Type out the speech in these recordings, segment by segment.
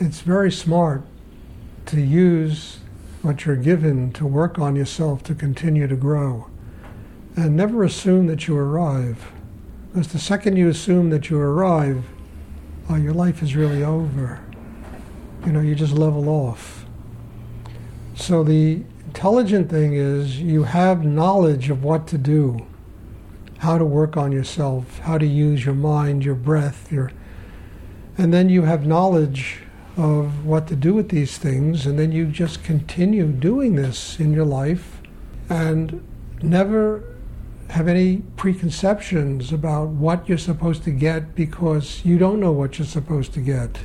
it's very smart to use what you're given to work on yourself to continue to grow. And never assume that you arrive. Because the second you assume that you arrive, oh, your life is really over. You know, you just level off. So the intelligent thing is you have knowledge of what to do, how to work on yourself, how to use your mind, your breath, your and then you have knowledge of what to do with these things, and then you just continue doing this in your life and never have any preconceptions about what you're supposed to get because you don't know what you're supposed to get.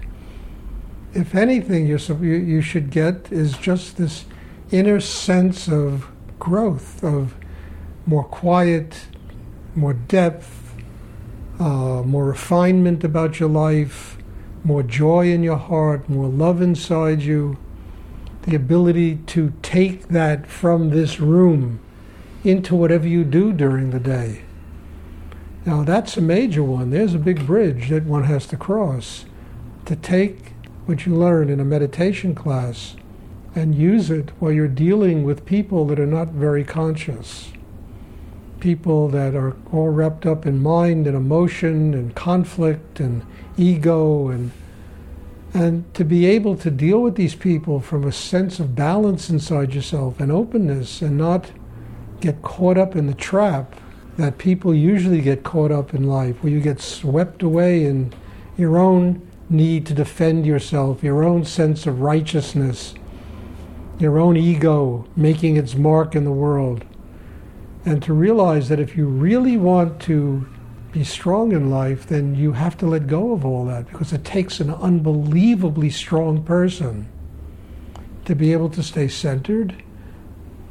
If anything, you you should get is just this inner sense of growth, of more quiet, more depth, uh, more refinement about your life, more joy in your heart, more love inside you, the ability to take that from this room into whatever you do during the day. Now, that's a major one. There's a big bridge that one has to cross to take what you learn in a meditation class and use it while you're dealing with people that are not very conscious. People that are all wrapped up in mind and emotion and conflict and ego and and to be able to deal with these people from a sense of balance inside yourself and openness and not get caught up in the trap that people usually get caught up in life, where you get swept away in your own need to defend yourself, your own sense of righteousness, your own ego making its mark in the world. And to realize that if you really want to be strong in life, then you have to let go of all that because it takes an unbelievably strong person to be able to stay centered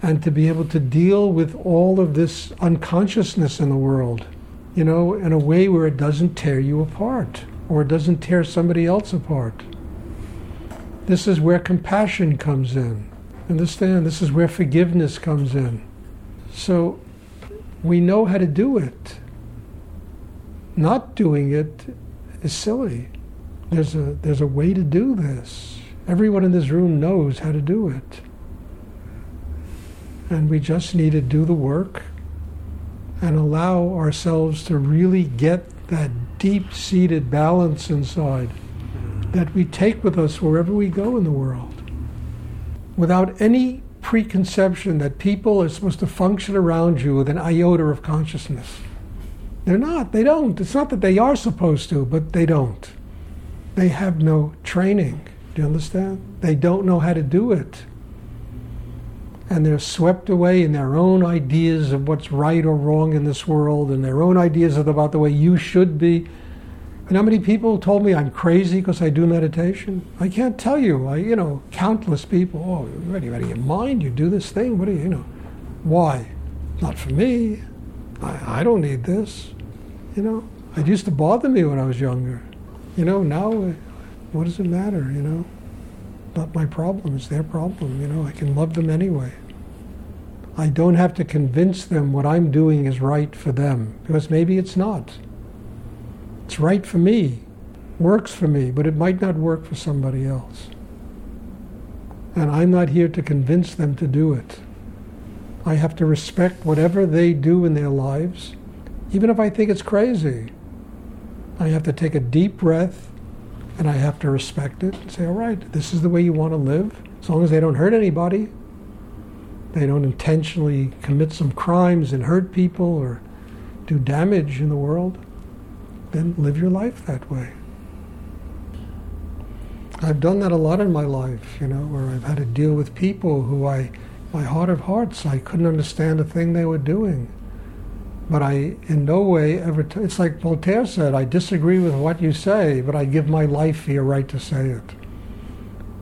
and to be able to deal with all of this unconsciousness in the world, you know, in a way where it doesn't tear you apart or it doesn't tear somebody else apart. This is where compassion comes in. Understand? This is where forgiveness comes in. So we know how to do it not doing it is silly. There's a, there's a way to do this. Everyone in this room knows how to do it. And we just need to do the work and allow ourselves to really get that deep seated balance inside that we take with us wherever we go in the world without any preconception that people are supposed to function around you with an iota of consciousness. They're not. They don't. It's not that they are supposed to, but they don't. They have no training. Do you understand? They don't know how to do it. And they're swept away in their own ideas of what's right or wrong in this world and their own ideas about the way you should be. And how many people told me I'm crazy because I do meditation? I can't tell you. I, you know, countless people. Oh, you're ready, ready your mind. You do this thing. What do you, you know? Why? Not for me. I, I don't need this. You know, it used to bother me when I was younger. You know, now uh, what does it matter? You know, not my problem. It's their problem. You know, I can love them anyway. I don't have to convince them what I'm doing is right for them because maybe it's not. It's right for me, works for me, but it might not work for somebody else. And I'm not here to convince them to do it. I have to respect whatever they do in their lives, even if I think it's crazy. I have to take a deep breath and I have to respect it and say, all right, this is the way you want to live, as long as they don't hurt anybody. They don't intentionally commit some crimes and hurt people or do damage in the world, then live your life that way. I've done that a lot in my life, you know, where I've had to deal with people who I my heart of hearts, I couldn't understand a thing they were doing. But I, in no way ever, t- it's like Voltaire said, I disagree with what you say, but I give my life for your right to say it.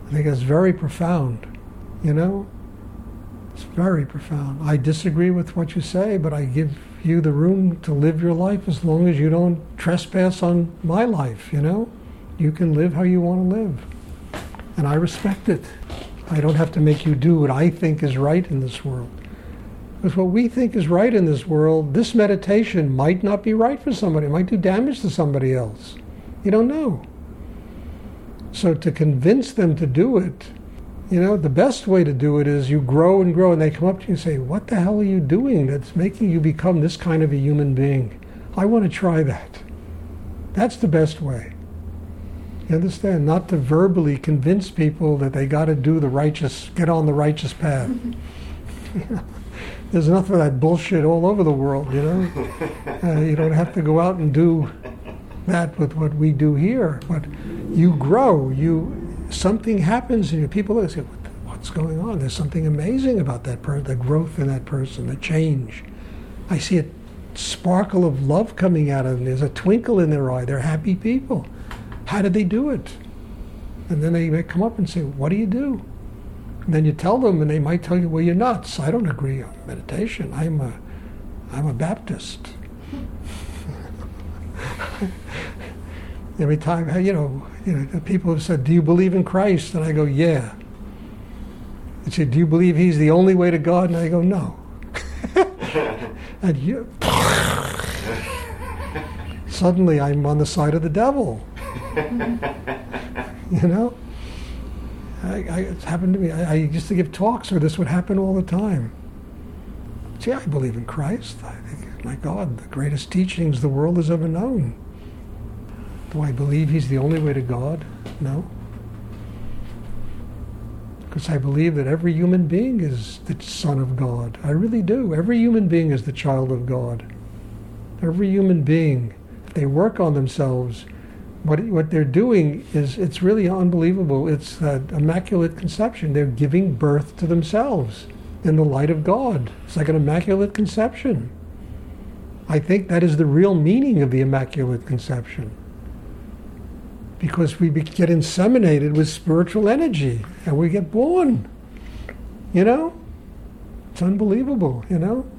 I think it's very profound, you know? It's very profound. I disagree with what you say, but I give you the room to live your life as long as you don't trespass on my life, you know? You can live how you want to live. And I respect it. I don't have to make you do what I think is right in this world. Because what we think is right in this world, this meditation might not be right for somebody. It might do damage to somebody else. You don't know. So to convince them to do it, you know, the best way to do it is you grow and grow, and they come up to you and say, What the hell are you doing that's making you become this kind of a human being? I want to try that. That's the best way. You understand? Not to verbally convince people that they got to do the righteous, get on the righteous path. there's enough of that bullshit all over the world, you know? Uh, you don't have to go out and do that with what we do here. But you grow, you something happens, and people say, "What's going on?" There's something amazing about that person, the growth in that person, the change. I see a sparkle of love coming out of them. There's a twinkle in their eye. They're happy people. How did they do it? And then they come up and say, "What do you do?" And then you tell them, and they might tell you, "Well, you're nuts. I don't agree on meditation. I'm a, I'm a Baptist." Every time, you know, you know, people have said, "Do you believe in Christ?" And I go, "Yeah." They say, "Do you believe He's the only way to God?" And I go, "No." and you, suddenly, I'm on the side of the devil. you know. I, I, it's happened to me. I, I, used to give talks where this would happen all the time. See, I believe in Christ. I think, my God, the greatest teachings the world has ever known. Do I believe He's the only way to God? No. Because I believe that every human being is the Son of God. I really do. Every human being is the child of God. Every human being, they work on themselves, what, what they're doing is, it's really unbelievable. It's uh, immaculate conception. They're giving birth to themselves in the light of God. It's like an immaculate conception. I think that is the real meaning of the immaculate conception. Because we get inseminated with spiritual energy and we get born. You know? It's unbelievable, you know?